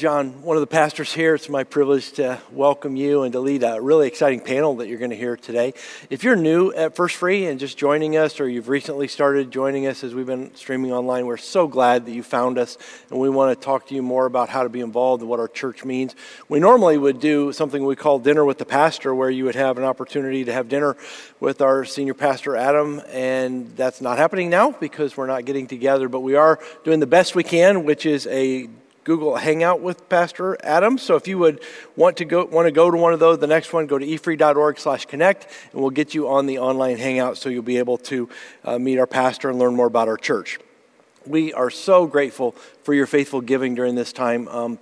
John, one of the pastors here. It's my privilege to welcome you and to lead a really exciting panel that you're going to hear today. If you're new at First Free and just joining us, or you've recently started joining us as we've been streaming online, we're so glad that you found us, and we want to talk to you more about how to be involved and what our church means. We normally would do something we call dinner with the pastor, where you would have an opportunity to have dinner with our senior pastor, Adam, and that's not happening now because we're not getting together, but we are doing the best we can, which is a Google Hangout with Pastor Adam. So if you would want to go want to go to one of those, the next one, go to efree.org slash connect, and we'll get you on the online Hangout so you'll be able to uh, meet our pastor and learn more about our church. We are so grateful for your faithful giving during this time. Um,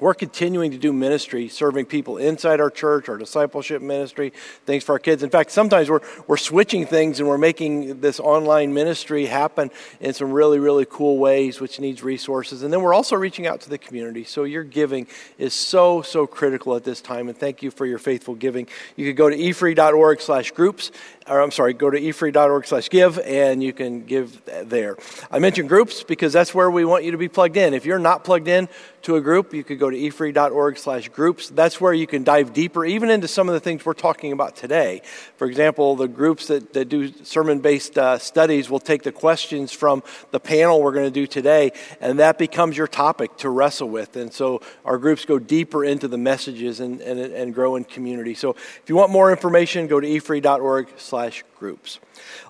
we're continuing to do ministry, serving people inside our church, our discipleship ministry, things for our kids. In fact, sometimes we're, we're switching things and we're making this online ministry happen in some really, really cool ways, which needs resources. And then we're also reaching out to the community. So your giving is so, so critical at this time. And thank you for your faithful giving. You could go to efree.org slash groups or I'm sorry, go to efree.org slash give and you can give there. I mentioned groups because that's where we want you to be plugged in. If you're not plugged in to a group, you could go to efree.org slash groups. That's where you can dive deeper, even into some of the things we're talking about today. For example, the groups that, that do sermon based uh, studies will take the questions from the panel we're going to do today, and that becomes your topic to wrestle with. And so our groups go deeper into the messages and, and, and grow in community. So if you want more information, go to efree.org slash slash groups.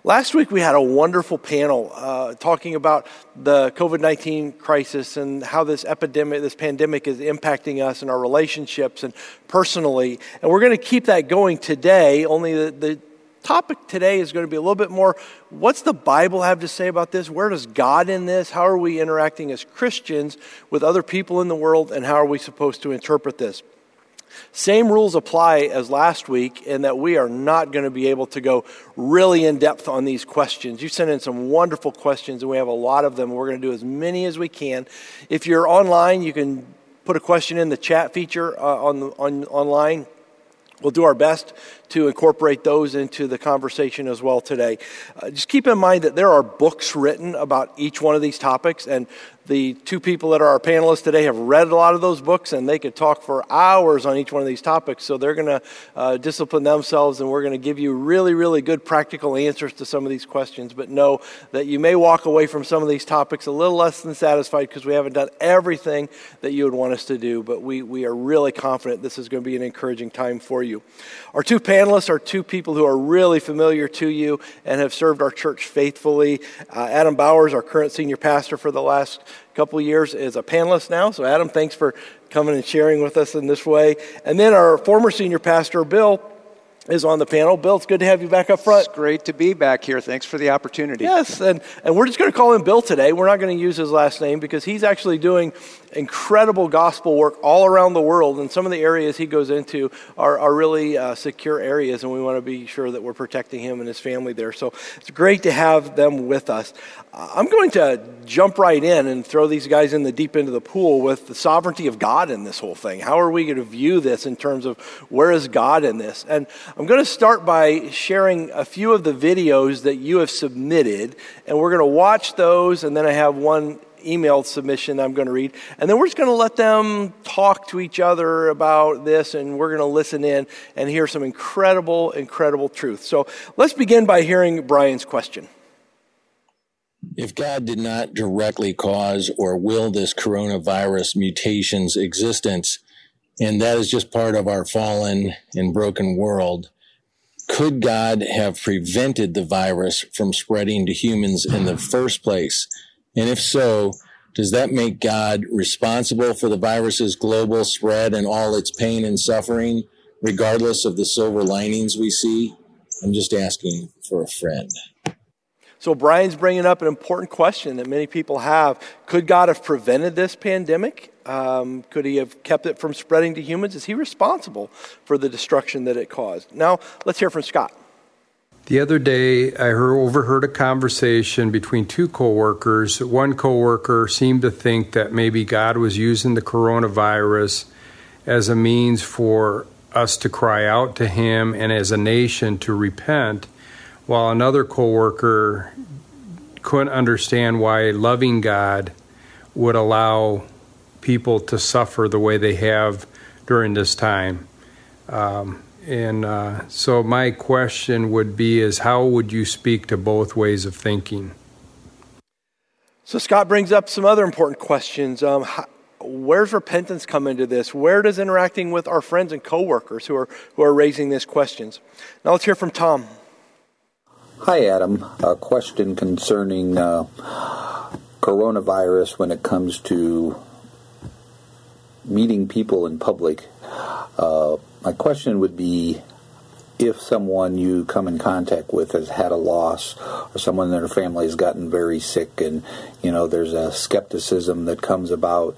Last week we had a wonderful panel uh, talking about the COVID 19 crisis and how this epidemic, this pandemic is impacting us and our relationships and personally. And we're going to keep that going today, only the, the topic today is going to be a little bit more what's the Bible have to say about this? Where does God in this? How are we interacting as Christians with other people in the world? And how are we supposed to interpret this? Same rules apply as last week in that we are not going to be able to go really in depth on these questions. You sent in some wonderful questions, and we have a lot of them. We're going to do as many as we can. If you're online, you can put a question in the chat feature uh, on, on online. We'll do our best to incorporate those into the conversation as well today. Uh, just keep in mind that there are books written about each one of these topics, and the two people that are our panelists today have read a lot of those books, and they could talk for hours on each one of these topics. So they're going to uh, discipline themselves, and we're going to give you really, really good practical answers to some of these questions. But know that you may walk away from some of these topics a little less than satisfied because we haven't done everything that you would want us to do. But we, we are really confident this is going to be an encouraging time for you. Our two panelists are two people who are really familiar to you and have served our church faithfully. Uh, Adam Bowers, our current senior pastor for the last couple years, is a panelist now. So, Adam, thanks for coming and sharing with us in this way. And then our former senior pastor, Bill, is on the panel. Bill, it's good to have you back up front. It's great to be back here. Thanks for the opportunity. Yes, and, and we're just going to call him Bill today. We're not going to use his last name because he's actually doing incredible gospel work all around the world. And some of the areas he goes into are, are really uh, secure areas, and we want to be sure that we're protecting him and his family there. So it's great to have them with us. I'm going to jump right in and throw these guys in the deep end of the pool with the sovereignty of God in this whole thing. How are we going to view this in terms of where is God in this? And I'm going to start by sharing a few of the videos that you have submitted, and we're going to watch those, and then I have one email submission I'm going to read. And then we're just going to let them talk to each other about this, and we're going to listen in and hear some incredible, incredible truth. So let's begin by hearing Brian's question. If God did not directly cause or will this coronavirus mutation's existence, and that is just part of our fallen and broken world, could God have prevented the virus from spreading to humans in the first place? And if so, does that make God responsible for the virus's global spread and all its pain and suffering, regardless of the silver linings we see? I'm just asking for a friend. So, Brian's bringing up an important question that many people have. Could God have prevented this pandemic? Um, could he have kept it from spreading to humans? Is he responsible for the destruction that it caused? Now, let's hear from Scott. The other day, I heard, overheard a conversation between two coworkers. One coworker seemed to think that maybe God was using the coronavirus as a means for us to cry out to Him and as a nation to repent, while another coworker couldn't understand why a loving God would allow people to suffer the way they have during this time. Um, and uh, so my question would be is how would you speak to both ways of thinking? So Scott brings up some other important questions. Um, where's repentance come into this? Where does interacting with our friends and coworkers who are who are raising these questions? Now let's hear from Tom. Hi, Adam. A question concerning uh, coronavirus when it comes to meeting people in public. Uh, my question would be if someone you come in contact with has had a loss or someone in their family has gotten very sick and you know there's a skepticism that comes about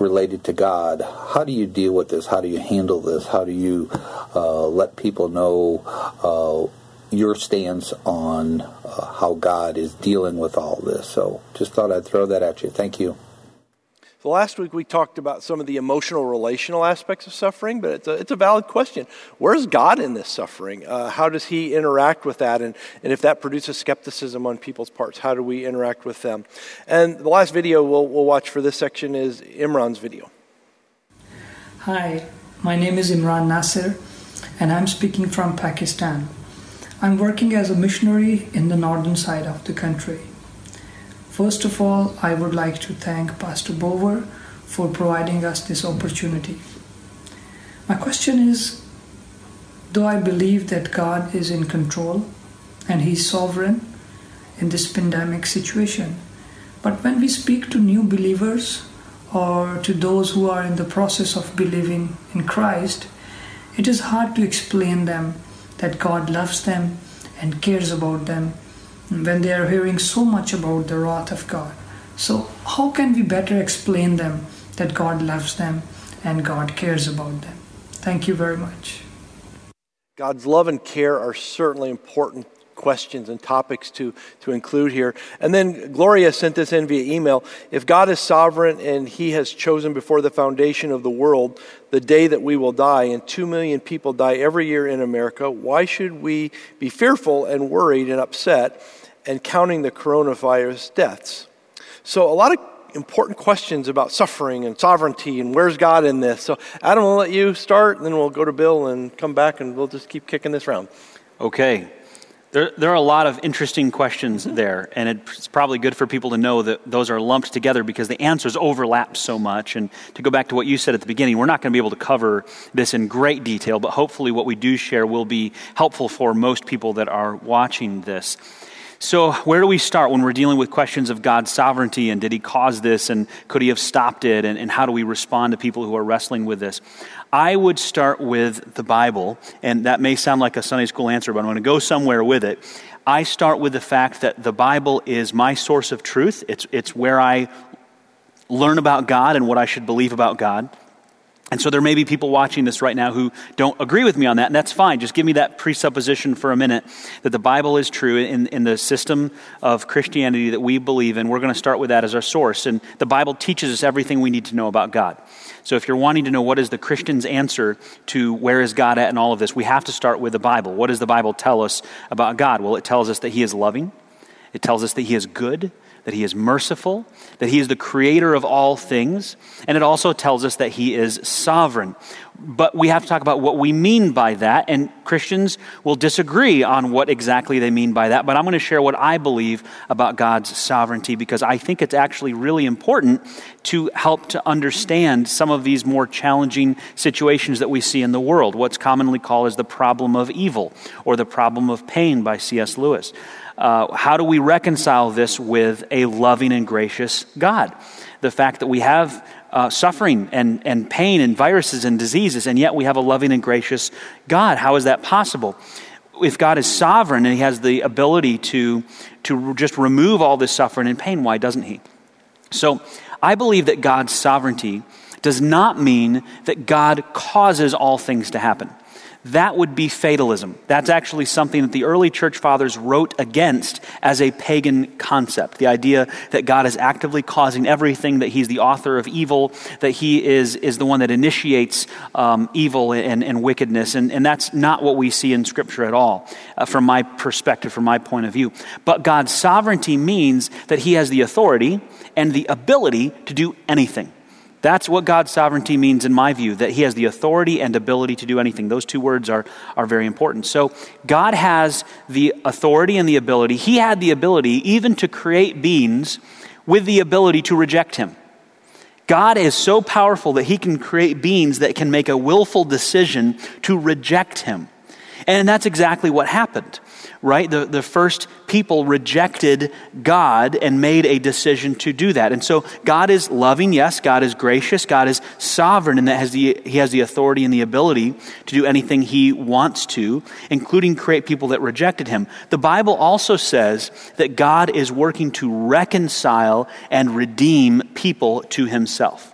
related to God how do you deal with this how do you handle this how do you uh, let people know uh, your stance on uh, how God is dealing with all this so just thought I'd throw that at you thank you so last week we talked about some of the emotional, relational aspects of suffering, but it's a, it's a valid question. Where's God in this suffering? Uh, how does He interact with that? And, and if that produces skepticism on people's parts, how do we interact with them? And the last video we'll, we'll watch for this section is Imran's video. Hi, my name is Imran Nasir, and I'm speaking from Pakistan. I'm working as a missionary in the northern side of the country. First of all, I would like to thank Pastor Bover for providing us this opportunity. My question is though I believe that God is in control and He's sovereign in this pandemic situation, but when we speak to new believers or to those who are in the process of believing in Christ, it is hard to explain them that God loves them and cares about them when they are hearing so much about the wrath of God. So, how can we better explain them that God loves them and God cares about them? Thank you very much. God's love and care are certainly important questions and topics to, to include here. And then Gloria sent this in via email. If God is sovereign and He has chosen before the foundation of the world the day that we will die, and two million people die every year in America, why should we be fearful and worried and upset? and counting the coronavirus deaths. So, a lot of important questions about suffering and sovereignty and where's God in this. So, Adam, we'll let you start, and then we'll go to Bill and come back, and we'll just keep kicking this round. Okay. There, there are a lot of interesting questions mm-hmm. there, and it's probably good for people to know that those are lumped together because the answers overlap so much. And to go back to what you said at the beginning, we're not going to be able to cover this in great detail, but hopefully, what we do share will be helpful for most people that are watching this. So, where do we start when we're dealing with questions of God's sovereignty and did he cause this and could he have stopped it and, and how do we respond to people who are wrestling with this? I would start with the Bible, and that may sound like a Sunday school answer, but I'm going to go somewhere with it. I start with the fact that the Bible is my source of truth, it's, it's where I learn about God and what I should believe about God. And so there may be people watching this right now who don't agree with me on that, and that's fine. Just give me that presupposition for a minute that the Bible is true in, in the system of Christianity that we believe in. We're going to start with that as our source. And the Bible teaches us everything we need to know about God. So if you're wanting to know what is the Christian's answer to where is God at in all of this, we have to start with the Bible. What does the Bible tell us about God? Well, it tells us that He is loving, it tells us that He is good, that he is merciful, that he is the creator of all things, and it also tells us that he is sovereign. But we have to talk about what we mean by that, and Christians will disagree on what exactly they mean by that. But I'm going to share what I believe about God's sovereignty because I think it's actually really important to help to understand some of these more challenging situations that we see in the world, what's commonly called as the problem of evil or the problem of pain by C.S. Lewis uh, how do we reconcile this with a loving and gracious God? The fact that we have uh, suffering and, and pain and viruses and diseases, and yet we have a loving and gracious God. How is that possible? If God is sovereign and He has the ability to, to just remove all this suffering and pain, why doesn't He? So I believe that God's sovereignty does not mean that God causes all things to happen that would be fatalism. That's actually something that the early church fathers wrote against as a pagan concept. The idea that God is actively causing everything, that He's the author of evil, that He is, is the one that initiates um, evil and, and wickedness. And, and that's not what we see in Scripture at all, uh, from my perspective, from my point of view. But God's sovereignty means that He has the authority and the ability to do anything That's what God's sovereignty means, in my view, that He has the authority and ability to do anything. Those two words are, are very important. So, God has the authority and the ability. He had the ability even to create beings with the ability to reject Him. God is so powerful that He can create beings that can make a willful decision to reject Him. And that's exactly what happened right? The, the first people rejected God and made a decision to do that. And so God is loving, yes, God is gracious, God is sovereign, and that has the, He has the authority and the ability to do anything He wants to, including create people that rejected Him. The Bible also says that God is working to reconcile and redeem people to Himself.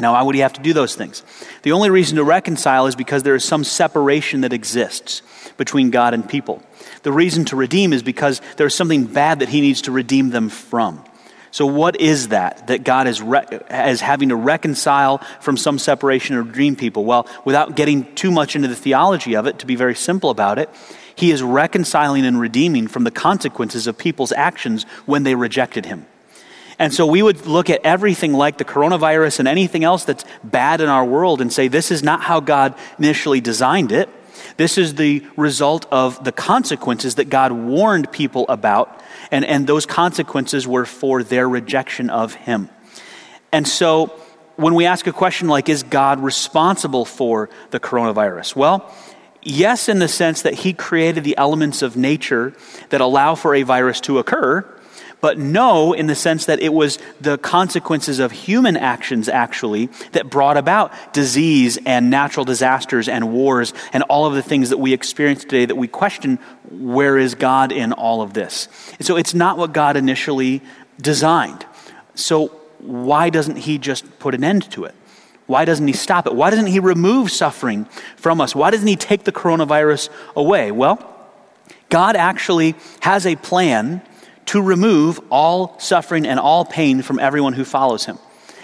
Now, why would he have to do those things? The only reason to reconcile is because there is some separation that exists between God and people. The reason to redeem is because there's something bad that he needs to redeem them from. So, what is that that God is, re- is having to reconcile from some separation or redeem people? Well, without getting too much into the theology of it, to be very simple about it, he is reconciling and redeeming from the consequences of people's actions when they rejected him. And so we would look at everything like the coronavirus and anything else that's bad in our world and say, this is not how God initially designed it. This is the result of the consequences that God warned people about, and, and those consequences were for their rejection of Him. And so, when we ask a question like, is God responsible for the coronavirus? Well, yes, in the sense that He created the elements of nature that allow for a virus to occur but no in the sense that it was the consequences of human actions actually that brought about disease and natural disasters and wars and all of the things that we experience today that we question where is God in all of this. And so it's not what God initially designed. So why doesn't He just put an end to it? Why doesn't he stop it? Why doesn't he remove suffering from us? Why doesn't he take the coronavirus away? Well, God actually has a plan to remove all suffering and all pain from everyone who follows him.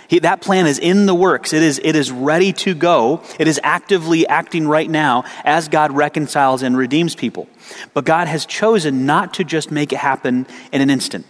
He, that plan is in the works. It is, it is ready to go. It is actively acting right now as God reconciles and redeems people. But God has chosen not to just make it happen in an instant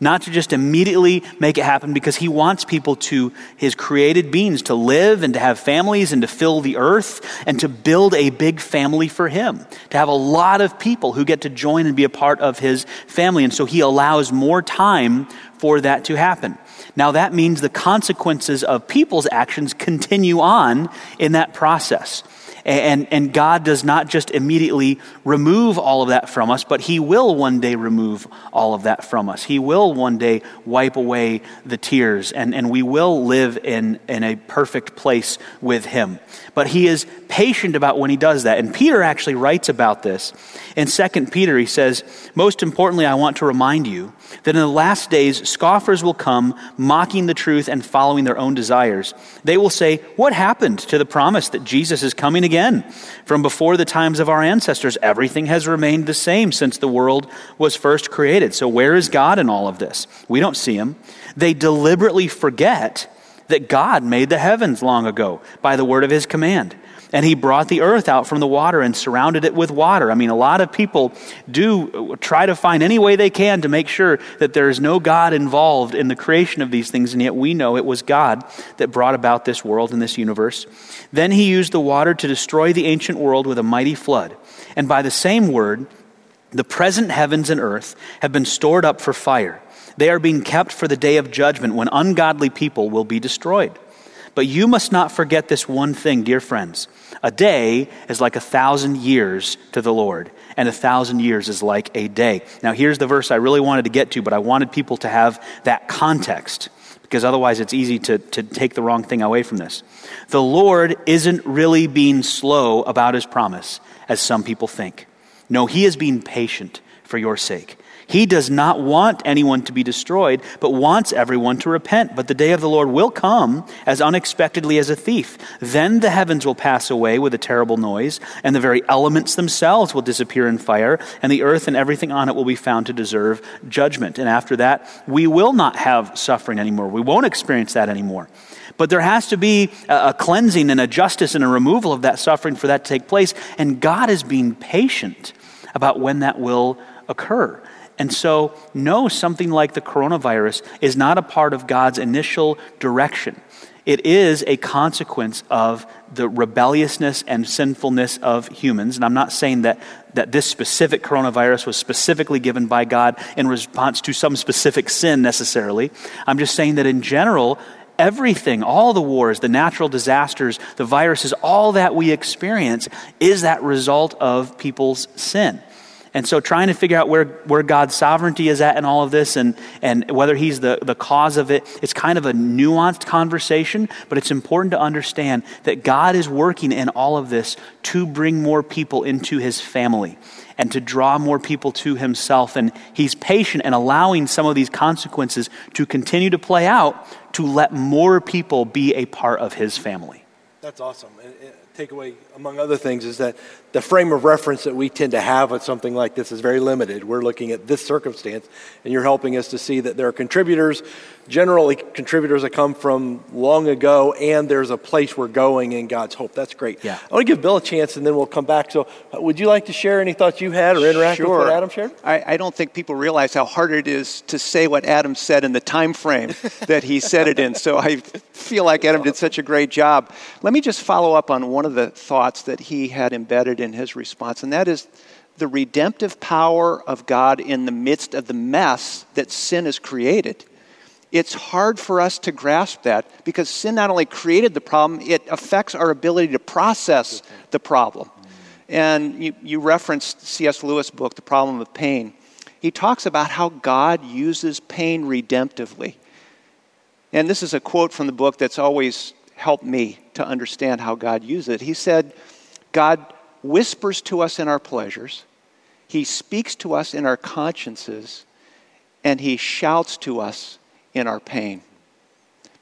not to just immediately make it happen because he wants people to, his created beings, to live and to have families and to fill the earth and to build a big family for him, to have a lot of people who get to join and be a part of his family. And so he allows more time for that to happen. Now, that means the consequences of people's actions continue on in that process. And, and God does not just immediately remove all of that from us, but He will one day remove all of that from us. He will one day wipe away the tears, and, and we will live in, in a perfect place with Him. But He is patient about when He does that. And Peter actually writes about this. In 2 Peter, he says, Most importantly, I want to remind you that in the last days, scoffers will come, mocking the truth and following their own desires. They will say, What happened to the promise that Jesus is coming again? Again from before the times of our ancestors, everything has remained the same since the world was first created. So, where is God in all of this? We don't see him. They deliberately forget that God made the heavens long ago by the word of his command and he brought the earth out from the water and surrounded it with water. I mean, a lot of people do try to find any way they can to make sure that there is no God involved in the creation of these things, and yet we know it was God that brought about this world and this universe. Then he used the water to destroy the ancient world with a mighty flood. And by the same word, the present heavens and earth have been stored up for fire. They are being kept for the day of judgment when ungodly people will be destroyed. But you must not forget this one thing, dear friends. A day is like a thousand years to the Lord, and a thousand years is like a day. Now, here's the verse I really wanted to get to, but I wanted people to have that context, because otherwise it's easy to, to take the wrong thing away from this. The Lord isn't really being slow about his promise, as some people think. No, he is being patient for your sake. He does not want anyone to be destroyed, but wants everyone to repent. But the day of the Lord will come as unexpectedly as a thief. Then the heavens will pass away with a terrible noise, and the very elements themselves will disappear in fire, and the earth and everything on it will be found to deserve judgment. And after that, we will not have suffering anymore. We won't experience that anymore. But there has to be a cleansing and a justice and a removal of that suffering for that to take place. And God is being patient about when that will occur. And so, no, something like the coronavirus is not a part of God's initial direction. It is a consequence of the rebelliousness and sinfulness of humans. And I'm not saying that, that this specific coronavirus was specifically given by God in response to some specific sin necessarily. I'm just saying that in general, everything, all the wars, the natural disasters, the viruses, all that we experience is that result of people's sin. And so trying to figure out where, where God's sovereignty is at in all of this and, and whether he's the, the cause of it, it's kind of a nuanced conversation, but it's important to understand that God is working in all of this to bring more people into his family and to draw more people to himself. And he's patient and allowing some of these consequences to continue to play out to let more people be a part of his family. That's awesome. Takeaway, among other things, is that the frame of reference that we tend to have with something like this is very limited. We're looking at this circumstance, and you're helping us to see that there are contributors, generally contributors that come from long ago, and there's a place we're going in God's hope. That's great. Yeah. I want to give Bill a chance, and then we'll come back. So, uh, would you like to share any thoughts you had or interact sure. with what Adam shared? I, I don't think people realize how hard it is to say what Adam said in the time frame that he said it in. So I feel like Adam did such a great job. Let me just follow up on one of the thoughts that he had embedded in his response, and that is the redemptive power of God in the midst of the mess that sin has created. It's hard for us to grasp that because sin not only created the problem, it affects our ability to process the problem. And you, you referenced C.S. Lewis' book, The Problem of Pain. He talks about how God uses pain redemptively. And this is a quote from the book that's always helped me to understand how God uses it. He said, God whispers to us in our pleasures, He speaks to us in our consciences, and He shouts to us in our pain.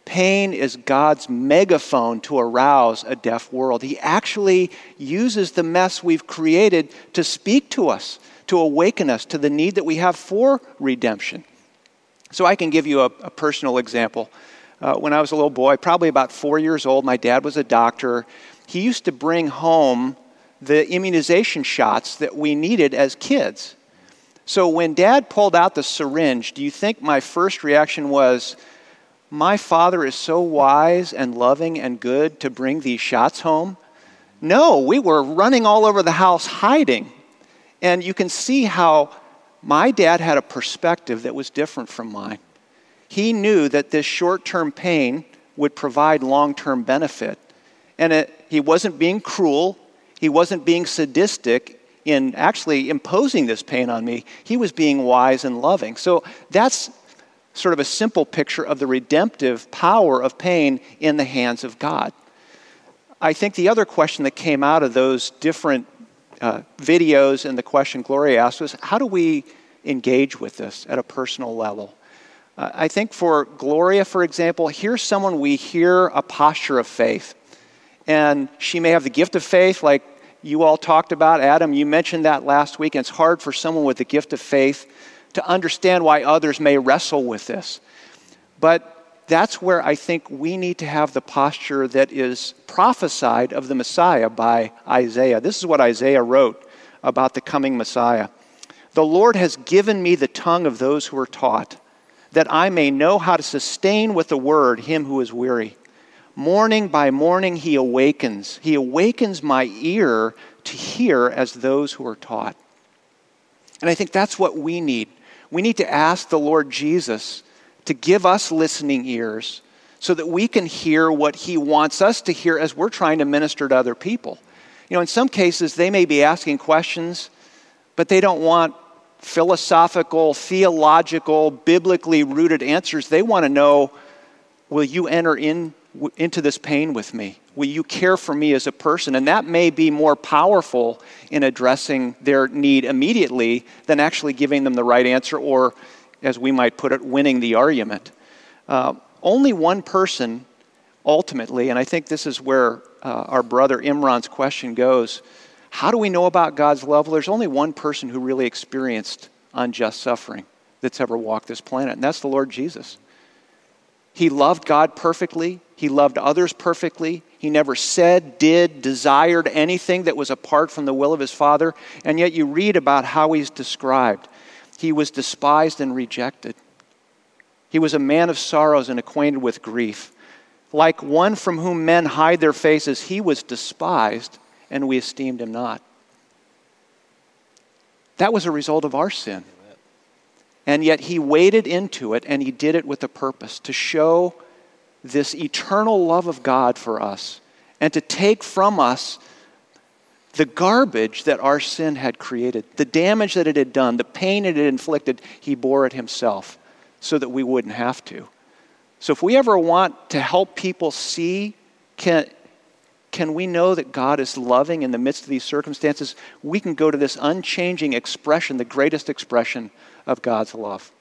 Pain is God's megaphone to arouse a deaf world. He actually uses the mess we've created to speak to us, to awaken us to the need that we have for redemption. So I can give you a, a personal example. Uh, when I was a little boy, probably about four years old, my dad was a doctor. He used to bring home the immunization shots that we needed as kids. So when dad pulled out the syringe, do you think my first reaction was, My father is so wise and loving and good to bring these shots home? No, we were running all over the house hiding. And you can see how my dad had a perspective that was different from mine. He knew that this short term pain would provide long term benefit. And it, he wasn't being cruel, he wasn't being sadistic in actually imposing this pain on me. He was being wise and loving. So that's sort of a simple picture of the redemptive power of pain in the hands of God. I think the other question that came out of those different uh, videos and the question Gloria asked was how do we engage with this at a personal level? I think for Gloria, for example, here's someone we hear a posture of faith. And she may have the gift of faith, like you all talked about. Adam, you mentioned that last week. And it's hard for someone with the gift of faith to understand why others may wrestle with this. But that's where I think we need to have the posture that is prophesied of the Messiah by Isaiah. This is what Isaiah wrote about the coming Messiah. The Lord has given me the tongue of those who are taught, that I may know how to sustain with the word him who is weary. Morning by morning he awakens. He awakens my ear to hear as those who are taught. And I think that's what we need. We need to ask the Lord Jesus to give us listening ears so that we can hear what he wants us to hear as we're trying to minister to other people. You know, in some cases, they may be asking questions, but they don't want philosophical, theological, biblically rooted answers. They want to know will you enter in, into this pain with me? Will you care for me as a person? And that may be more powerful in addressing their need immediately than actually giving them the right answer or, as we might put it, winning the argument. Uh, only one person ultimately, and I think this is where uh, our brother Imran's question goes how do we know about God's love? Well, there's only one person who really experienced unjust suffering that's ever walked this planet, and that's the Lord Jesus. He loved God perfectly, he loved others perfectly. He never said, did, desired anything that was apart from the will of his Father, and yet you read about how he's described. He was despised and rejected. He was a man of sorrows and acquainted with grief. Like one from whom men hide their faces, he was despised, and we esteemed him not. That was a result of our sin. And yet he waded into it, and he did it with a purpose to show this eternal love of God for us and to take from us the garbage that our sin had created, the damage that it had done, the pain it had inflicted, he bore it himself so that we wouldn't have to. So if we ever want to help people see, can, can we know that God is loving in the midst of these circumstances? We can go to this unchanging expression, the greatest expression of God's love.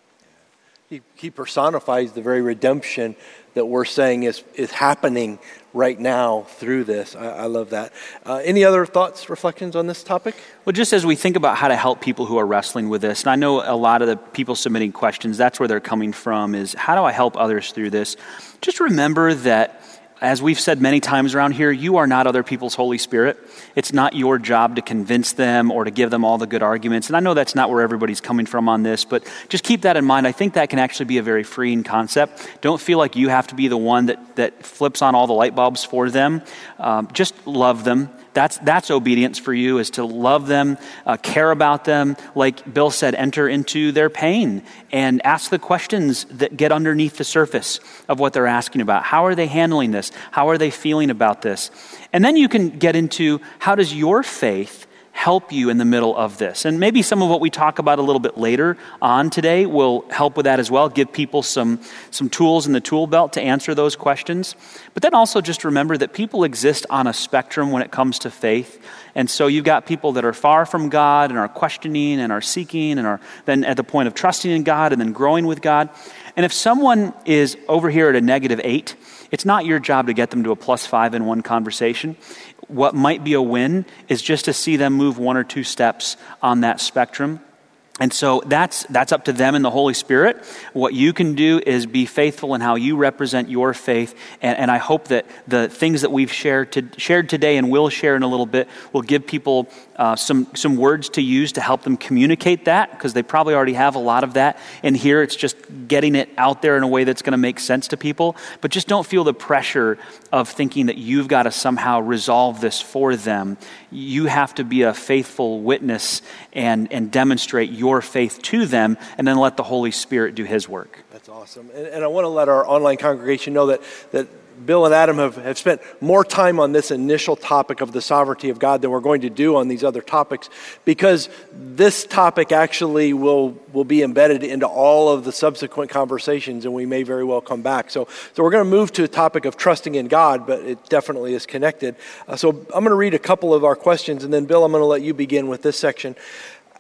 He, he personifies the very redemption that we're saying is, is happening right now through this. I, I love that. Uh, any other thoughts, reflections on this topic? Well, just as we think about how to help people who are wrestling with this, and I know a lot of the people submitting questions, that's where they're coming from, is how do I help others through this? Just remember that as we've said many times around here, you are not other people's Holy Spirit. It's not your job to convince them or to give them all the good arguments. And I know that's not where everybody's coming from on this, but just keep that in mind. I think that can actually be a very freeing concept. Don't feel like you have to be the one that, that flips on all the light bulbs for them. Um, just love them that's, that's obedience for you, is to love them, uh, care about them. Like Bill said, enter into their pain and ask the questions that get underneath the surface of what they're asking about. How are they handling this? How are they feeling about this? And then you can get into how does your faith help you in the middle of this. And maybe some of what we talk about a little bit later on today will help with that as well, give people some, some tools in the tool belt to answer those questions. But then also just remember that people exist on a spectrum when it comes to faith. And so you've got people that are far from God and are questioning and are seeking and are then at the point of trusting in God and then growing with God. And if someone is over here at a negative eight, it's not your job to get them to a plus five in one conversation. What might be a win is just to see them move one or two steps on that spectrum and so that's, that's up to them and the Holy Spirit. What you can do is be faithful in how you represent your faith. And, and I hope that the things that we've shared, to, shared today and will share in a little bit will give people uh, some, some words to use to help them communicate that, because they probably already have a lot of that. And here it's just getting it out there in a way that's going to make sense to people. But just don't feel the pressure of thinking that you've got to somehow resolve this for them. You have to be a faithful witness and, and demonstrate your your faith to them, and then let the Holy Spirit do His work. That's awesome. And, and I want to let our online congregation know that, that Bill and Adam have, have spent more time on this initial topic of the sovereignty of God than we're going to do on these other topics because this topic actually will, will be embedded into all of the subsequent conversations and we may very well come back. So, so we're going to move to a topic of trusting in God, but it definitely is connected. Uh, so I'm going to read a couple of our questions and then, Bill, I'm going to let you begin with this section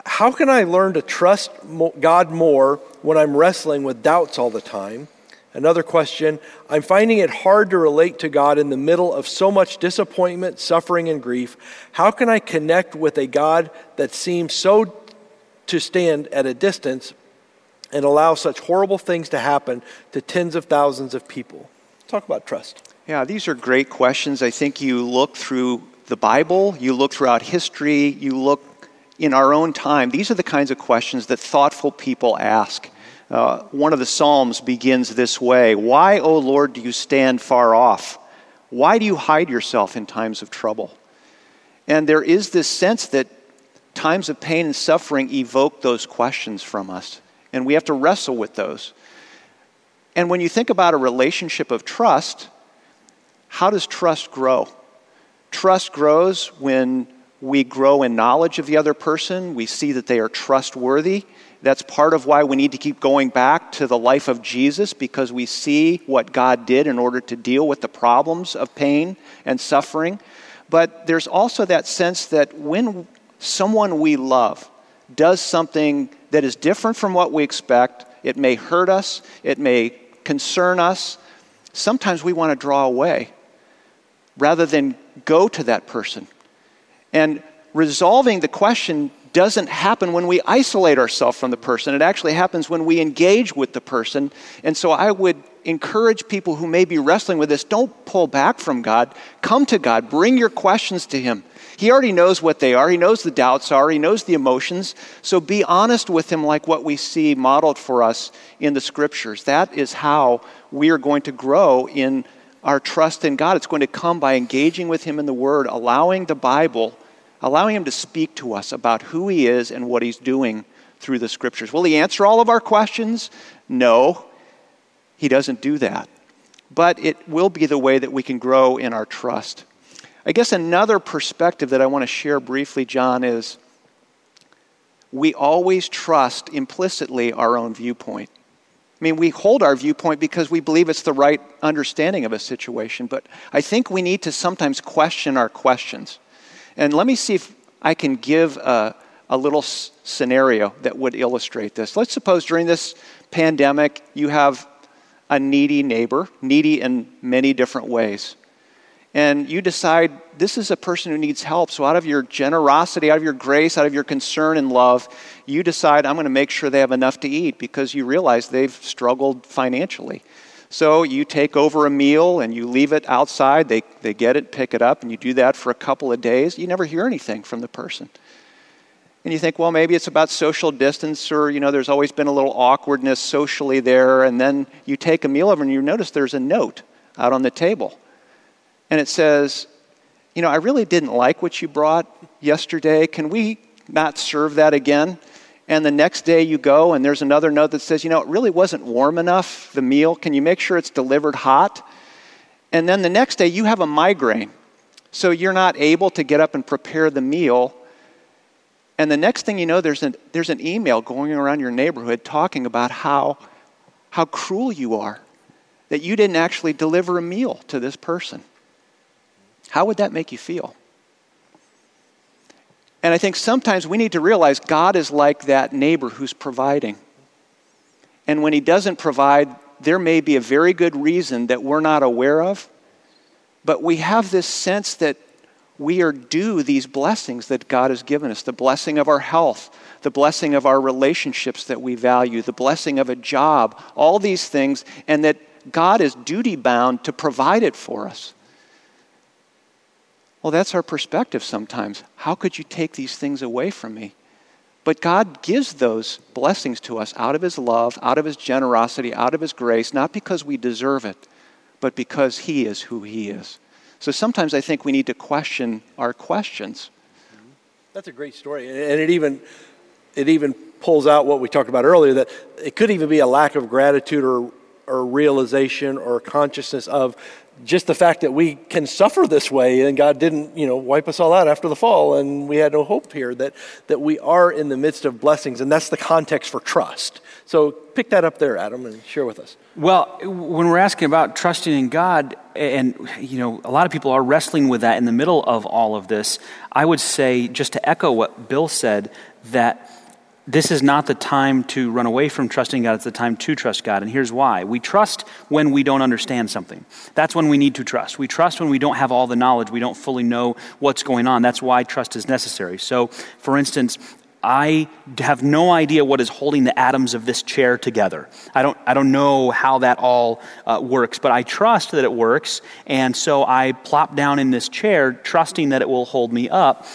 how can I learn to trust God more when I'm wrestling with doubts all the time? Another question I'm finding it hard to relate to God in the middle of so much disappointment, suffering, and grief. How can I connect with a God that seems so to stand at a distance and allow such horrible things to happen to tens of thousands of people? Talk about trust. Yeah, these are great questions. I think you look through the Bible, you look throughout history, you look in our own time, these are the kinds of questions that thoughtful people ask. Uh, one of the Psalms begins this way Why, O Lord, do you stand far off? Why do you hide yourself in times of trouble? And there is this sense that times of pain and suffering evoke those questions from us, and we have to wrestle with those. And when you think about a relationship of trust, how does trust grow? Trust grows when we grow in knowledge of the other person. We see that they are trustworthy. That's part of why we need to keep going back to the life of Jesus because we see what God did in order to deal with the problems of pain and suffering. But there's also that sense that when someone we love does something that is different from what we expect, it may hurt us, it may concern us, sometimes we want to draw away rather than go to that person and resolving the question doesn't happen when we isolate ourselves from the person. It actually happens when we engage with the person. And so I would encourage people who may be wrestling with this don't pull back from God. Come to God. Bring your questions to Him. He already knows what they are, He knows the doubts are, He knows the emotions. So be honest with Him, like what we see modeled for us in the scriptures. That is how we are going to grow in our trust in God, it's going to come by engaging with Him in the Word, allowing the Bible, allowing Him to speak to us about who He is and what He's doing through the Scriptures. Will He answer all of our questions? No, He doesn't do that. But it will be the way that we can grow in our trust. I guess another perspective that I want to share briefly, John, is we always trust implicitly our own viewpoint. I mean, we hold our viewpoint because we believe it's the right understanding of a situation, but I think we need to sometimes question our questions. And let me see if I can give a, a little s- scenario that would illustrate this. Let's suppose during this pandemic you have a needy neighbor, needy in many different ways and you decide this is a person who needs help. So, out of your generosity, out of your grace, out of your concern and love, you decide, I'm going to make sure they have enough to eat because you realize they've struggled financially. So, you take over a meal and you leave it outside. They, they get it, pick it up, and you do that for a couple of days. You never hear anything from the person. And you think, well, maybe it's about social distance, or, you know, there's always been a little awkwardness socially there. And then you take a meal over and you notice there's a note out on the table and it says, You know, I really didn't like what you brought yesterday. Can we not serve that again? And the next day you go and there's another note that says, You know, it really wasn't warm enough, the meal. Can you make sure it's delivered hot? And then the next day you have a migraine. So you're not able to get up and prepare the meal. And the next thing you know, there's an, there's an email going around your neighborhood talking about how, how cruel you are, that you didn't actually deliver a meal to this person. How would that make you feel? And I think sometimes we need to realize God is like that neighbor who's providing. And when he doesn't provide, there may be a very good reason that we're not aware of, but we have this sense that we are due these blessings that God has given us the blessing of our health, the blessing of our relationships that we value, the blessing of a job, all these things, and that God is duty bound to provide it for us. Well, that's our perspective sometimes. How could you take these things away from me? But God gives those blessings to us out of His love, out of His generosity, out of His grace, not because we deserve it, but because He is who He is. So sometimes I think we need to question our questions. That's a great story. And it even, it even pulls out what we talked about earlier that it could even be a lack of gratitude or, or realization or consciousness of just the fact that we can suffer this way and God didn't, you know, wipe us all out after the fall and we had no hope here, that, that we are in the midst of blessings. And that's the context for trust. So pick that up there, Adam, and share with us. Well, when we're asking about trusting in God, and, you know, a lot of people are wrestling with that in the middle of all of this, I would say, just to echo what Bill said, that this is not the time to run away from trusting God. It's the time to trust God. And here's why. We trust when we don't understand something. That's when we need to trust. We trust when we don't have all the knowledge. We don't fully know what's going on. That's why trust is necessary. So, for instance, I have no idea what is holding the atoms of this chair together. I don't, I don't know how that all uh, works, but I trust that it works. And so I plop down in this chair, trusting that it will hold me up.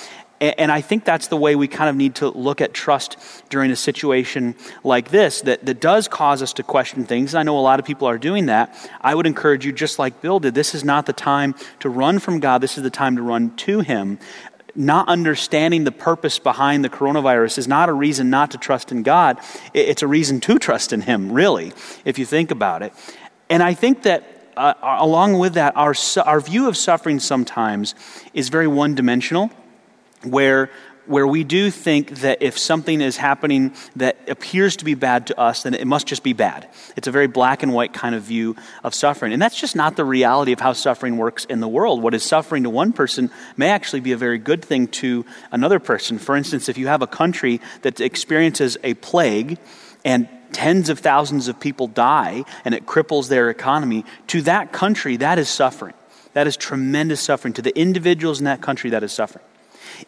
And I think that's the way we kind of need to look at trust during a situation like this that, that does cause us to question things. I know a lot of people are doing that. I would encourage you, just like Bill did, this is not the time to run from God, this is the time to run to Him. Not understanding the purpose behind the coronavirus is not a reason not to trust in God. It's a reason to trust in Him, really, if you think about it. And I think that uh, along with that, our, our view of suffering sometimes is very one dimensional where where we do think that if something is happening that appears to be bad to us, then it must just be bad. It's a very black and white kind of view of suffering. And that's just not the reality of how suffering works in the world. What is suffering to one person may actually be a very good thing to another person. For instance, if you have a country that experiences a plague and tens of thousands of people die and it cripples their economy, to that country, that is suffering. That is tremendous suffering. To the individuals in that country, that is suffering.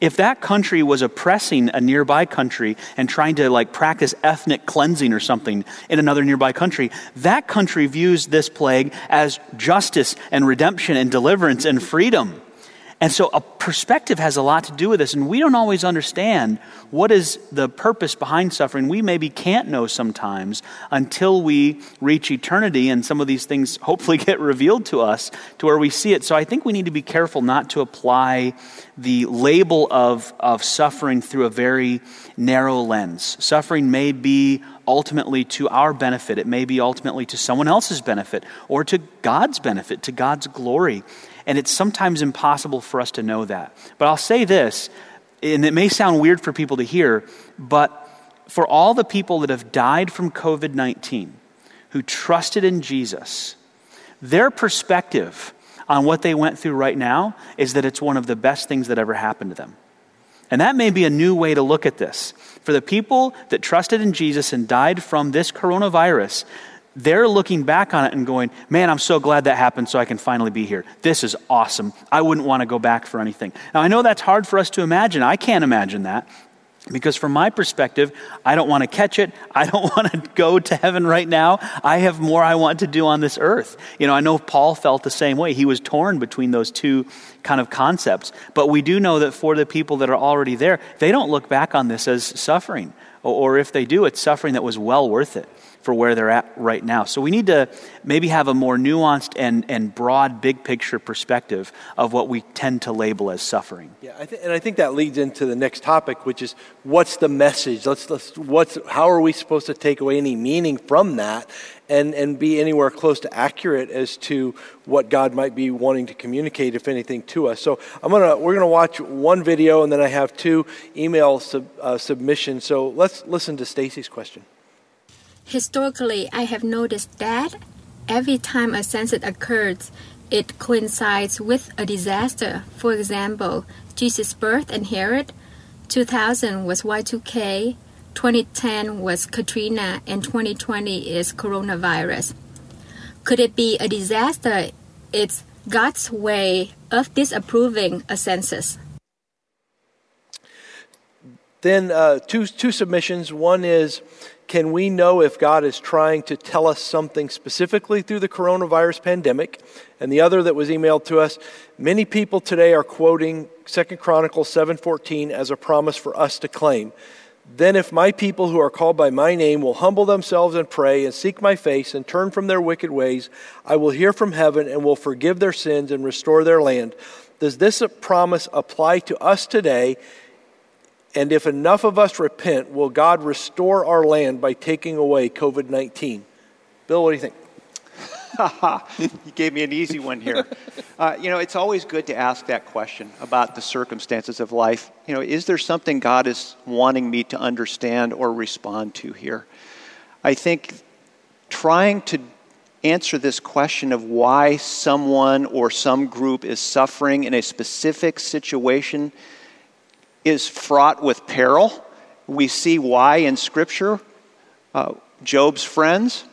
If that country was oppressing a nearby country and trying to like practice ethnic cleansing or something in another nearby country, that country views this plague as justice and redemption and deliverance and freedom. And so a perspective has a lot to do with this, and we don't always understand what is the purpose behind suffering. We maybe can't know sometimes until we reach eternity, and some of these things hopefully get revealed to us to where we see it. So I think we need to be careful not to apply the label of, of suffering through a very narrow lens. Suffering may be ultimately to our benefit, it may be ultimately to someone else's benefit, or to God's benefit, to God's glory. And it's sometimes impossible for us to know that. But I'll say this, and it may sound weird for people to hear, but for all the people that have died from COVID 19 who trusted in Jesus, their perspective on what they went through right now is that it's one of the best things that ever happened to them. And that may be a new way to look at this. For the people that trusted in Jesus and died from this coronavirus, they're looking back on it and going, Man, I'm so glad that happened so I can finally be here. This is awesome. I wouldn't want to go back for anything. Now, I know that's hard for us to imagine. I can't imagine that. Because from my perspective, I don't want to catch it. I don't want to go to heaven right now. I have more I want to do on this earth. You know, I know Paul felt the same way. He was torn between those two kind of concepts. But we do know that for the people that are already there, they don't look back on this as suffering. Or if they do, it's suffering that was well worth it for where they're at right now. So we need to maybe have a more nuanced and, and broad, big picture perspective of what we tend to label as suffering. Yeah, I th- and I think that leads into the next topic, which is what's the message? Let's, let's what's how are we supposed to take away any meaning from that? And, and be anywhere close to accurate as to what God might be wanting to communicate, if anything, to us. So I'm gonna we're gonna watch one video, and then I have two email sub, uh, submissions. So let's listen to Stacy's question. Historically, I have noticed that every time a census occurs, it coincides with a disaster. For example, Jesus' birth and Herod, 2000 was Y2K, 2010 was Katrina, and 2020 is coronavirus. Could it be a disaster? It's God's way of disapproving a census. Then uh, two two submissions. One is can we know if God is trying to tell us something specifically through the coronavirus pandemic? And the other that was emailed to us, many people today are quoting Second Chronicles 7:14 as a promise for us to claim. Then if my people who are called by my name will humble themselves and pray and seek my face and turn from their wicked ways, I will hear from heaven and will forgive their sins and restore their land. Does this promise apply to us today? And if enough of us repent, will God restore our land by taking away COVID 19? Bill, what do you think? you gave me an easy one here. Uh, you know, it's always good to ask that question about the circumstances of life. You know, is there something God is wanting me to understand or respond to here? I think trying to answer this question of why someone or some group is suffering in a specific situation is fraught with peril. We see why in Scripture. Uh, Job's friends,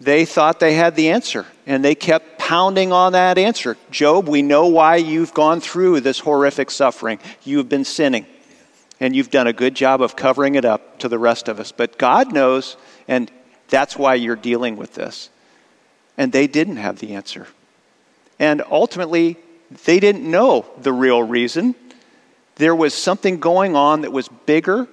they thought they had the answer, and they kept pounding on that answer. Job, we know why you've gone through this horrific suffering. You've been sinning, and you've done a good job of covering it up to the rest of us. But God knows, and that's why you're dealing with this. And they didn't have the answer. And ultimately, they didn't know the real reason there was something going on that was bigger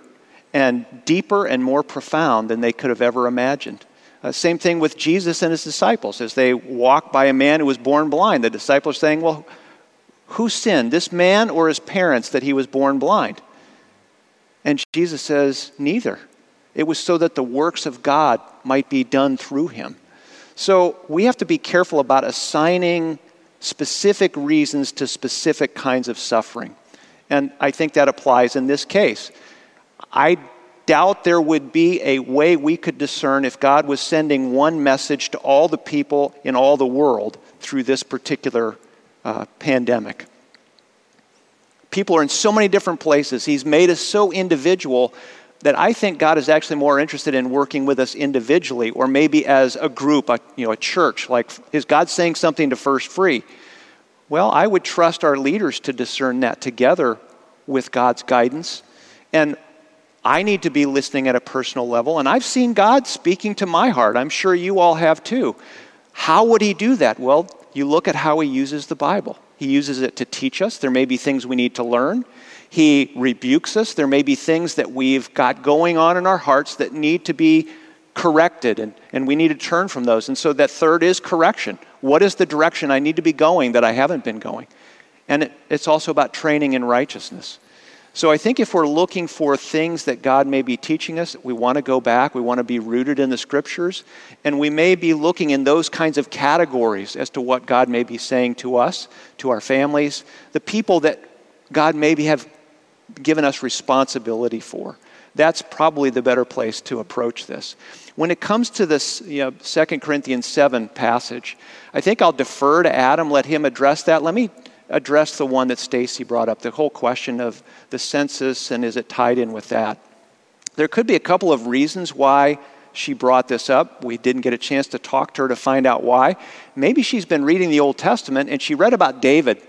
and deeper and more profound than they could have ever imagined. Uh, same thing with Jesus and his disciples. As they walk by a man who was born blind, the disciples are saying, Well, who sinned, this man or his parents, that he was born blind? And Jesus says, Neither. It was so that the works of God might be done through him. So we have to be careful about assigning specific reasons to specific kinds of suffering. And I think that applies in this case. I doubt there would be a way we could discern if God was sending one message to all the people in all the world through this particular uh, pandemic. People are in so many different places. He's made us so individual that I think God is actually more interested in working with us individually or maybe as a group, a, you know, a church. Like, is God saying something to First Free? Well, I would trust our leaders to discern that together with God's guidance. And I need to be listening at a personal level. And I've seen God speaking to my heart. I'm sure you all have too. How would He do that? Well, you look at how He uses the Bible. He uses it to teach us. There may be things we need to learn. He rebukes us. There may be things that we've got going on in our hearts that need to be corrected, and, and we need to turn from those. And so that third is correction. What is the direction I need to be going that I haven't been going? And it, it's also about training in righteousness. So I think if we're looking for things that God may be teaching us, we want to go back, we want to be rooted in the scriptures, and we may be looking in those kinds of categories as to what God may be saying to us, to our families, the people that God maybe have given us responsibility for. That's probably the better place to approach this. When it comes to this you know, 2 Corinthians 7 passage, I think I'll defer to Adam, let him address that. Let me address the one that Stacy brought up, the whole question of the census and is it tied in with that. There could be a couple of reasons why she brought this up. We didn't get a chance to talk to her to find out why. Maybe she's been reading the Old Testament and she read about David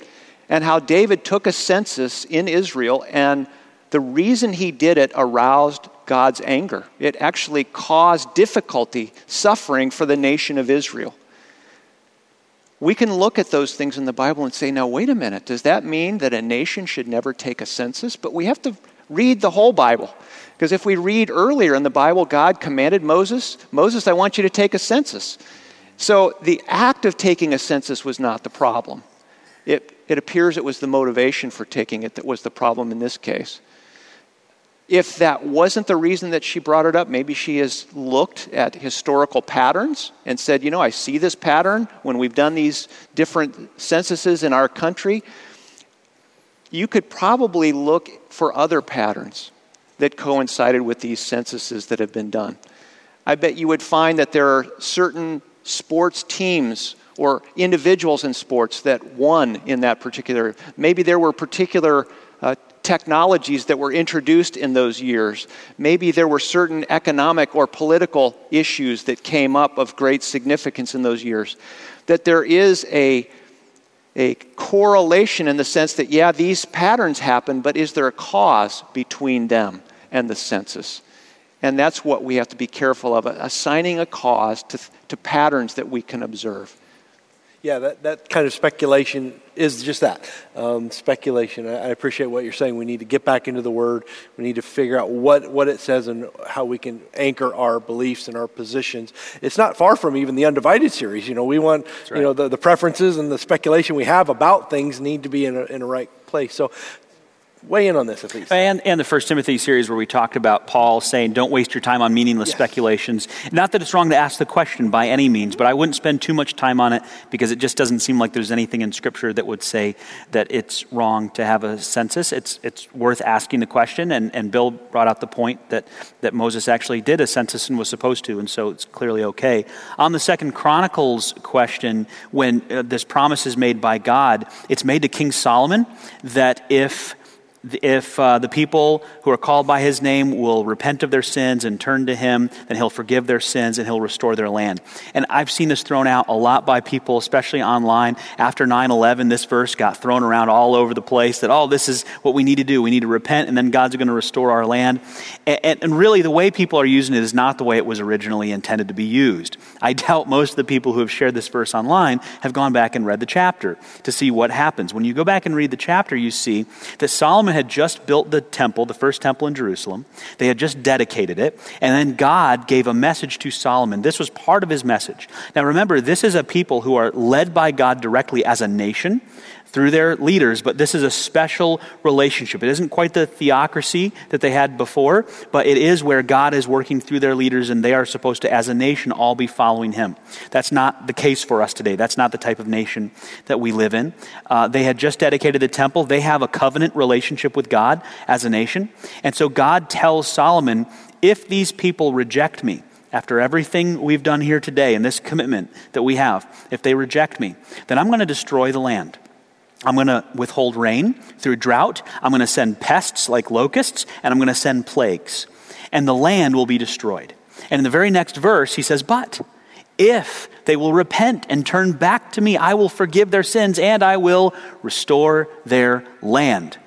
and how David took a census in Israel and the reason he did it aroused God's anger. It actually caused difficulty, suffering for the nation of Israel we can look at those things in the Bible and say, now, wait a minute, does that mean that a nation should never take a census? But we have to read the whole Bible. Because if we read earlier in the Bible, God commanded Moses, Moses, I want you to take a census. So the act of taking a census was not the problem. It, it appears it was the motivation for taking it that was the problem in this case. If that wasn't the reason that she brought it up, maybe she has looked at historical patterns and said, you know, I see this pattern when we've done these different censuses in our country. You could probably look for other patterns that coincided with these censuses that have been done. I bet you would find that there are certain sports teams or individuals in sports that won in that particular. Maybe there were particular technologies that were introduced in those years. Maybe there were certain economic or political issues that came up of great significance in those years. That there is a, a correlation in the sense that, yeah, these patterns happen, but is there a cause between them and the census? And that's what we have to be careful of assigning a cause to, to patterns that we can observe. Yeah, that, that kind of speculation is just that um, speculation. I, I, appreciate what you're saying. We need to get back into the Word. We need to figure out what, what it says and how we can anchor our beliefs and our positions. It's not far from even the Undivided series. You know, we want, right. you know, the, the preferences and the speculation we have about things need to be in a, in a right place. So weigh in on this at least. And, and the First Timothy series where we talked about Paul saying, don't waste your time on meaningless yes. speculations. Not that it's wrong to ask the question by any means, but I wouldn't spend too much time on it because it just doesn't seem like there's anything in Scripture that would say that it's wrong to have a census. It's, it's worth asking the question, and, and Bill brought out the point that, that Moses actually did a census and was supposed to, and so it's clearly okay. On the Second Chronicles question, when uh, this promise is made by God, it's made to King Solomon that if if uh, the people who are called by his name will repent of their sins and turn to him, then he'll forgive their sins and he'll restore their land. And I've seen this thrown out a lot by people, especially online. After 9 11, this verse got thrown around all over the place that, oh, this is what we need to do. We need to repent and then God's going to restore our land. And, and, and really, the way people are using it is not the way it was originally intended to be used. I doubt most of the people who have shared this verse online have gone back and read the chapter to see what happens. When you go back and read the chapter, you see that Solomon had just built the temple, the first temple in Jerusalem. They had just dedicated it. And then God gave a message to Solomon. This was part of his message. Now remember, this is a people who are led by God directly as a nation through their leaders, but this is a special relationship. It isn't quite the theocracy that they had before, but it is where God is working through their leaders and they are supposed to, as a nation, all be following Him. That's not the case for us today. That's not the type of nation that we live in. Uh, they had just dedicated the temple. They have a covenant relationship with God as a nation. And so God tells Solomon, if these people reject me, after everything we've done here today and this commitment that we have, if they reject me, then I'm going to destroy the land. I'm going to withhold rain through drought. I'm going to send pests like locusts, and I'm going to send plagues. And the land will be destroyed. And in the very next verse, he says, But if they will repent and turn back to me, I will forgive their sins and I will restore their land.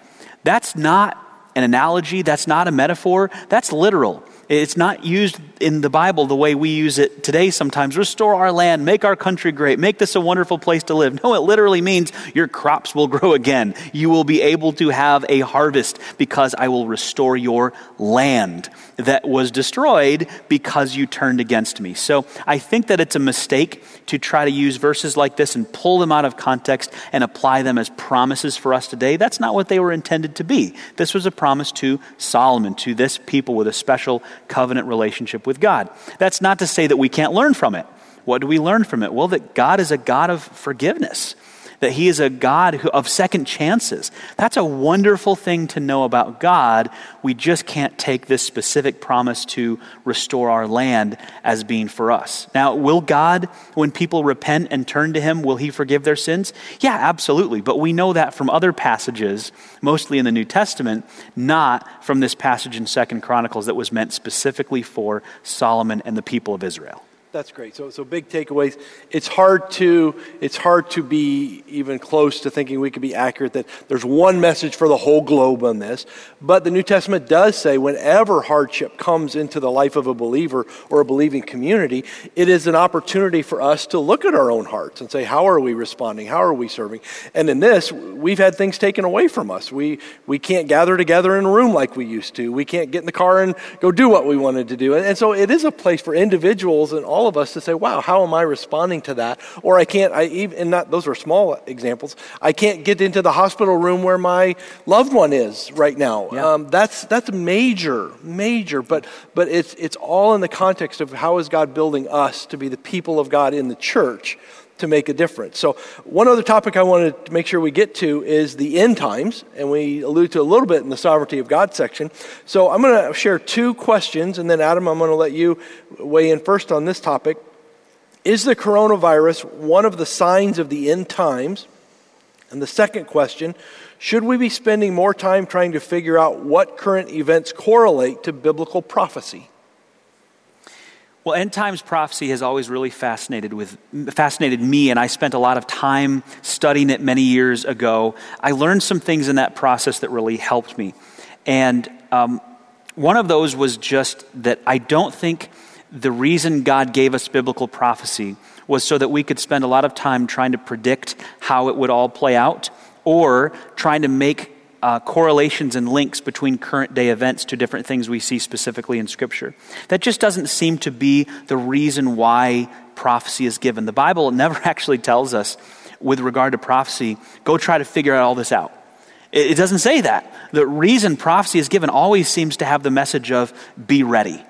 That's not an analogy, that's not a metaphor, that's literal. It's not used in the Bible the way we use it today sometimes. Restore our land, make our country great, make this a wonderful place to live. No, it literally means your crops will grow again. You will be able to have a harvest because I will restore your land that was destroyed because you turned against me. So I think that it's a mistake to try to use verses like this and pull them out of context and apply them as promises for us today. That's not what they were intended to be. This was a promise to Solomon, to this people with a special covenant relationship with God. That's not to say that we can't learn from it. What do we learn from it? Well, that God is a God of forgiveness that He is a God who, of second chances. That's a wonderful thing to know about God. We just can't take this specific promise to restore our land as being for us. Now, will God, when people repent and turn to Him, will He forgive their sins? Yeah, absolutely. But we know that from other passages, mostly in the New Testament, not from this passage in Second Chronicles that was meant specifically for Solomon and the people of Israel. That's great. So, so big takeaways. It's hard to it's hard to be even close to thinking we could be accurate that there's one message for the whole globe on this. But the New Testament does say whenever hardship comes into the life of a believer or a believing community, it is an opportunity for us to look at our own hearts and say, how are we responding? How are we serving? And in this, we've had things taken away from us. We we can't gather together in a room like we used to. We can't get in the car and go do what we wanted to do. And, and so it is a place for individuals and all all of us to say, wow, how am I responding to that? Or I can't, I even, and not, those are small examples. I can't get into the hospital room where my loved one is right now. Yeah. Um, that's, that's major, major, but, but it's, it's all in the context of how is God building us to be the people of God in the church to make a difference. So, one other topic I wanted to make sure we get to is the end times, and we allude to a little bit in the sovereignty of God section. So, I'm going to share two questions, and then, Adam, I'm going to let you weigh in first on this topic. Is the coronavirus one of the signs of the end times? And the second question should we be spending more time trying to figure out what current events correlate to biblical prophecy? Well, end times prophecy has always really fascinated with fascinated me, and I spent a lot of time studying it many years ago. I learned some things in that process that really helped me, and um, one of those was just that I don't think the reason God gave us biblical prophecy was so that we could spend a lot of time trying to predict how it would all play out, or trying to make uh, correlations and links between current day events to different things we see specifically in Scripture. That just doesn't seem to be the reason why prophecy is given. The Bible never actually tells us, with regard to prophecy, go try to figure out all this out. It, it doesn't say that. The reason prophecy is given always seems to have the message of be ready.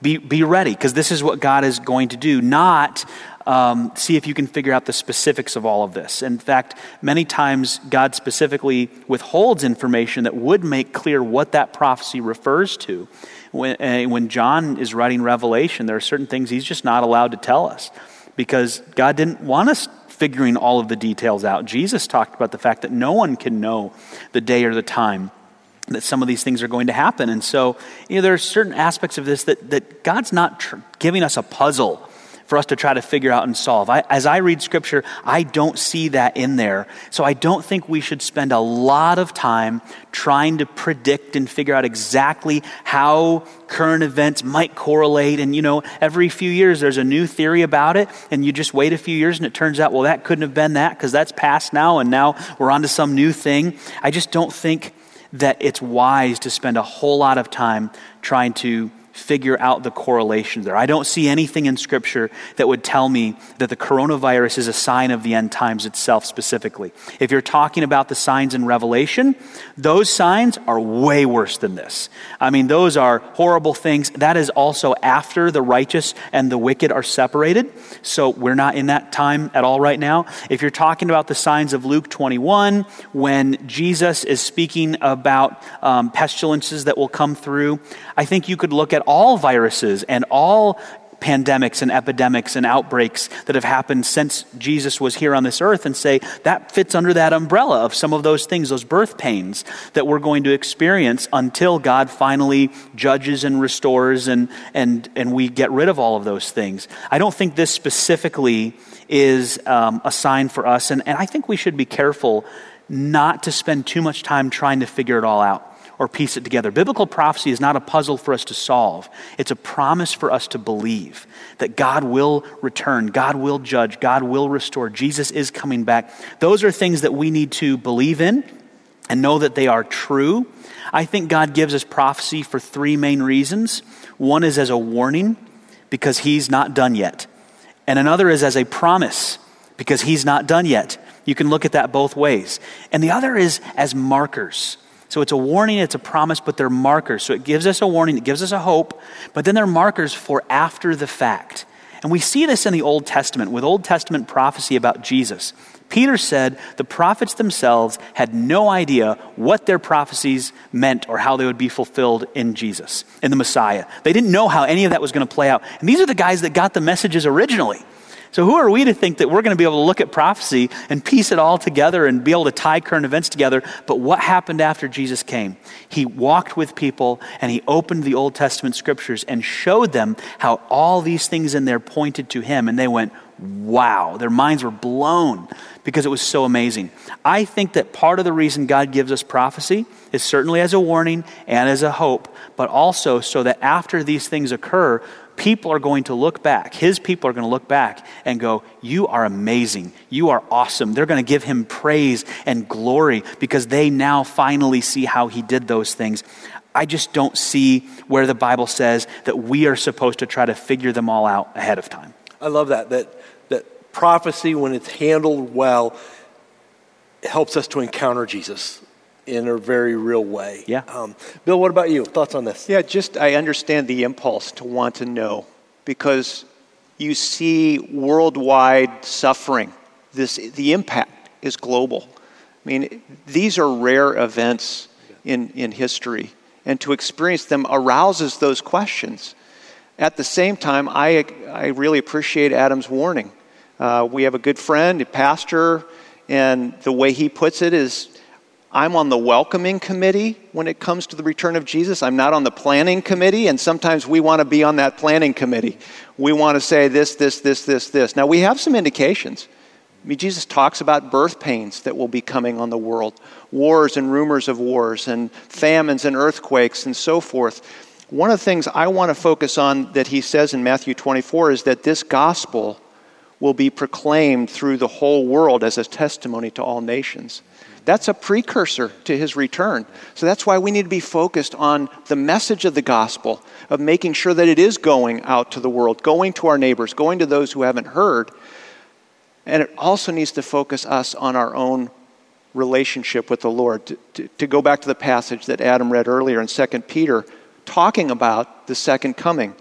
Be, be ready, because this is what God is going to do, not um, see if you can figure out the specifics of all of this. In fact, many times God specifically withholds information that would make clear what that prophecy refers to. When, uh, when John is writing Revelation, there are certain things he's just not allowed to tell us because God didn't want us figuring all of the details out. Jesus talked about the fact that no one can know the day or the time that some of these things are going to happen. And so, you know, there are certain aspects of this that, that God's not tr- giving us a puzzle for us to try to figure out and solve. I, as I read scripture, I don't see that in there. So I don't think we should spend a lot of time trying to predict and figure out exactly how current events might correlate. And, you know, every few years there's a new theory about it, and you just wait a few years and it turns out, well, that couldn't have been that because that's past now, and now we're on to some new thing. I just don't think that it's wise to spend a whole lot of time trying to figure out the correlations there. I don't see anything in Scripture that would tell me that the coronavirus is a sign of the end times itself specifically. If you're talking about the signs in Revelation, those signs are way worse than this. I mean, those are horrible things. That is also after the righteous and the wicked are separated. So we're not in that time at all right now. If you're talking about the signs of Luke 21, when Jesus is speaking about um, pestilences that will come through, I think you could look at all viruses and all pandemics and epidemics and outbreaks that have happened since Jesus was here on this earth and say that fits under that umbrella of some of those things, those birth pains that we're going to experience until God finally judges and restores and, and, and we get rid of all of those things. I don't think this specifically is um, a sign for us, and, and I think we should be careful not to spend too much time trying to figure it all out or piece it together. Biblical prophecy is not a puzzle for us to solve, it's a promise for us to believe that God will return, God will judge, God will restore, Jesus is coming back. Those are things that we need to believe in and know that they are true. I think God gives us prophecy for three main reasons. One is as a warning, because He's not done yet, and another is as a promise, because He's not done yet. You can look at that both ways. And the other is as markers. So it's a warning, it's a promise, but they're markers. So it gives us a warning, it gives us a hope, but then they're markers for after the fact. And we see this in the Old Testament with Old Testament prophecy about Jesus. Peter said the prophets themselves had no idea what their prophecies meant or how they would be fulfilled in Jesus, in the Messiah. They didn't know how any of that was going to play out. And these are the guys that got the messages originally. So, who are we to think that we're going to be able to look at prophecy and piece it all together and be able to tie current events together? But what happened after Jesus came? He walked with people and he opened the Old Testament scriptures and showed them how all these things in there pointed to him. And they went, wow. Their minds were blown because it was so amazing. I think that part of the reason God gives us prophecy is certainly as a warning and as a hope, but also so that after these things occur, people are going to look back. His people are going to look back and go, You are amazing. You are awesome. They're going to give him praise and glory because they now finally see how he did those things. I just don't see where the Bible says that we are supposed to try to figure them all out ahead of time. I love that. That that prophecy, when it's handled well, helps us to encounter Jesus in a very real way. Yeah. Um, Bill, what about you? Thoughts on this? Yeah, just I understand the impulse to want to know because you see worldwide suffering. This the impact is global. I mean, these are rare events in, in history, and to experience them arouses those questions. At the same time, I, I really appreciate Adam's warning. Uh, we have a good friend, a pastor, and the way he puts it is I'm on the welcoming committee when it comes to the return of Jesus. I'm not on the planning committee, and sometimes we want to be on that planning committee. We want to say this, this, this, this, this. Now, we have some indications. I mean, Jesus talks about birth pains that will be coming on the world, wars and rumors of wars, and famines and earthquakes, and so forth. One of the things I want to focus on that he says in Matthew 24 is that this gospel will be proclaimed through the whole world as a testimony to all nations. That's a precursor to his return. So that's why we need to be focused on the message of the gospel, of making sure that it is going out to the world, going to our neighbors, going to those who haven't heard. And it also needs to focus us on our own relationship with the Lord. To, to, to go back to the passage that Adam read earlier in 2 Peter, talking about the second coming.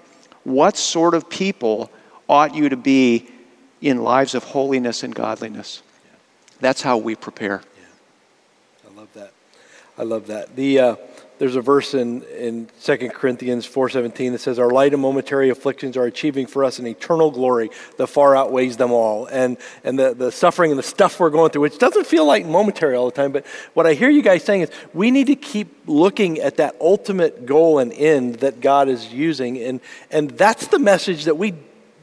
What sort of people ought you to be in lives of holiness and godliness? That's how we prepare. I love that. The, uh, there's a verse in, in 2 Corinthians 4.17 that says, Our light and momentary afflictions are achieving for us an eternal glory that far outweighs them all. And, and the, the suffering and the stuff we're going through, which doesn't feel like momentary all the time, but what I hear you guys saying is we need to keep looking at that ultimate goal and end that God is using. And, and that's the message that we,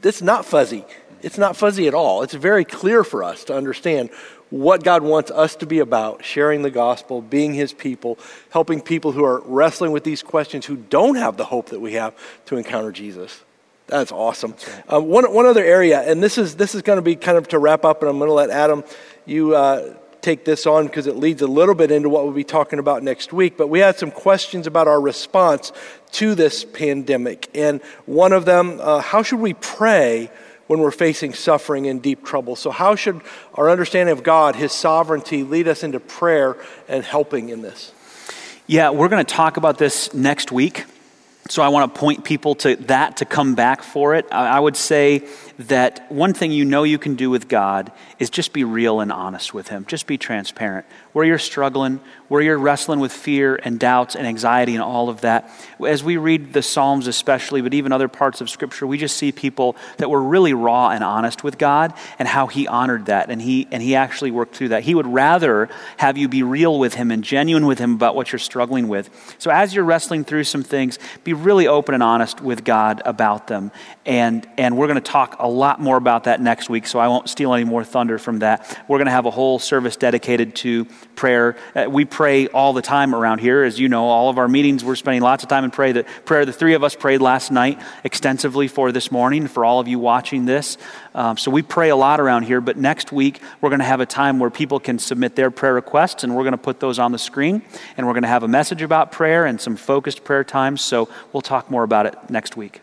It's not fuzzy. It's not fuzzy at all. It's very clear for us to understand what God wants us to be about sharing the gospel, being His people, helping people who are wrestling with these questions who don't have the hope that we have to encounter Jesus. That's awesome. That's right. uh, one, one other area, and this is, this is going to be kind of to wrap up, and I'm going to let Adam, you uh, take this on because it leads a little bit into what we'll be talking about next week. But we had some questions about our response to this pandemic. And one of them, uh, how should we pray? When we're facing suffering and deep trouble. So, how should our understanding of God, His sovereignty, lead us into prayer and helping in this? Yeah, we're going to talk about this next week. So, I want to point people to that to come back for it. I would say that one thing you know you can do with God is just be real and honest with Him. Just be transparent. Where you're struggling, where you're wrestling with fear and doubts and anxiety and all of that. As we read the Psalms, especially, but even other parts of Scripture, we just see people that were really raw and honest with God and how He honored that and He, and he actually worked through that. He would rather have you be real with Him and genuine with Him about what you're struggling with. So as you're wrestling through some things, be really open and honest with God about them. And, and we're going to talk a lot more about that next week, so I won't steal any more thunder from that. We're going to have a whole service dedicated to prayer. Uh, we pray all the time around here. As you know, all of our meetings, we're spending lots of time in pray. The prayer the three of us prayed last night extensively for this morning, for all of you watching this. Um, so we pray a lot around here, but next week we're going to have a time where people can submit their prayer requests, and we're going to put those on the screen, and we're going to have a message about prayer and some focused prayer times. So we'll talk more about it next week.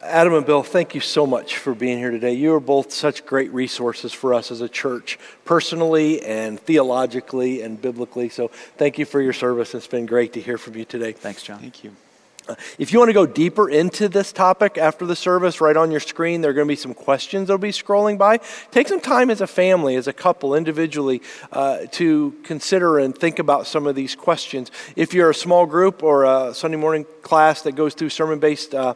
Adam and Bill, thank you so much for being here today. You are both such great resources for us as a church, personally and theologically and biblically. So thank you for your service. It's been great to hear from you today. Thanks, John. Thank you. Uh, if you want to go deeper into this topic after the service, right on your screen, there are going to be some questions that'll be scrolling by. Take some time as a family, as a couple, individually, uh, to consider and think about some of these questions. If you're a small group or a Sunday morning class that goes through sermon based uh,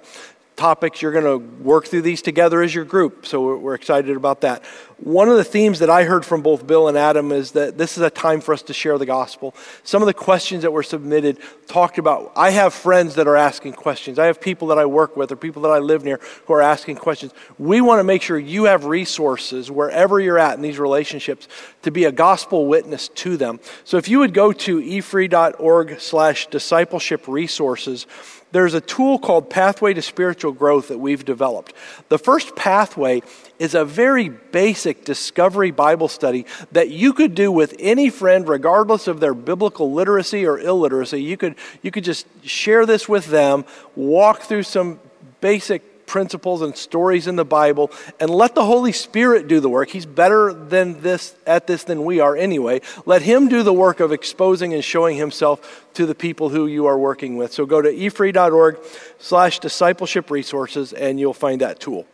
topics. You're going to work through these together as your group. So we're, excited about that. One of the themes that I heard from both Bill and Adam is that this is a time for us to share the gospel. Some of the questions that were submitted talked about. I have friends that are asking questions. I have people that I work with or people that I live near who are asking questions. We want to make sure you have resources wherever you're at in these relationships to be a gospel witness to them. So if you would go to efree.org slash discipleship resources, there's a tool called Pathway to Spiritual Growth that we've developed. The first pathway is a very basic discovery Bible study that you could do with any friend, regardless of their biblical literacy or illiteracy. You could, you could just share this with them, walk through some basic principles and stories in the Bible and let the Holy Spirit do the work. He's better than this at this than we are anyway. Let him do the work of exposing and showing himself to the people who you are working with. So go to efree.org slash discipleship resources and you'll find that tool.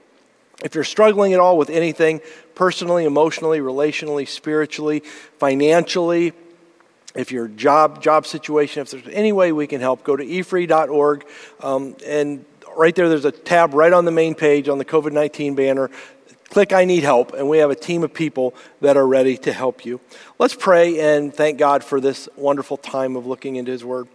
If you're struggling at all with anything, personally, emotionally, relationally, spiritually, financially, if your job job situation, if there's any way we can help, go to efree.org um, and right there, there's a tab right on the main page on the COVID 19 banner. Click I need help, and we have a team of people that are ready to help you. Let's pray and thank God for this wonderful time of looking into His Word.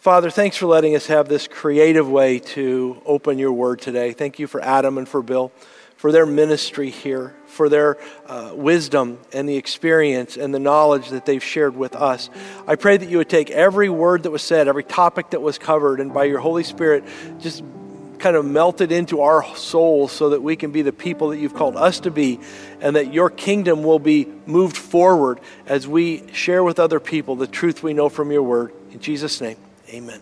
Father, thanks for letting us have this creative way to open your Word today. Thank you for Adam and for Bill, for their ministry here, for their uh, wisdom and the experience and the knowledge that they've shared with us. I pray that you would take every word that was said, every topic that was covered, and by your Holy Spirit, just kind of melted into our souls so that we can be the people that you've called us to be and that your kingdom will be moved forward as we share with other people the truth we know from your word. In Jesus' name, amen.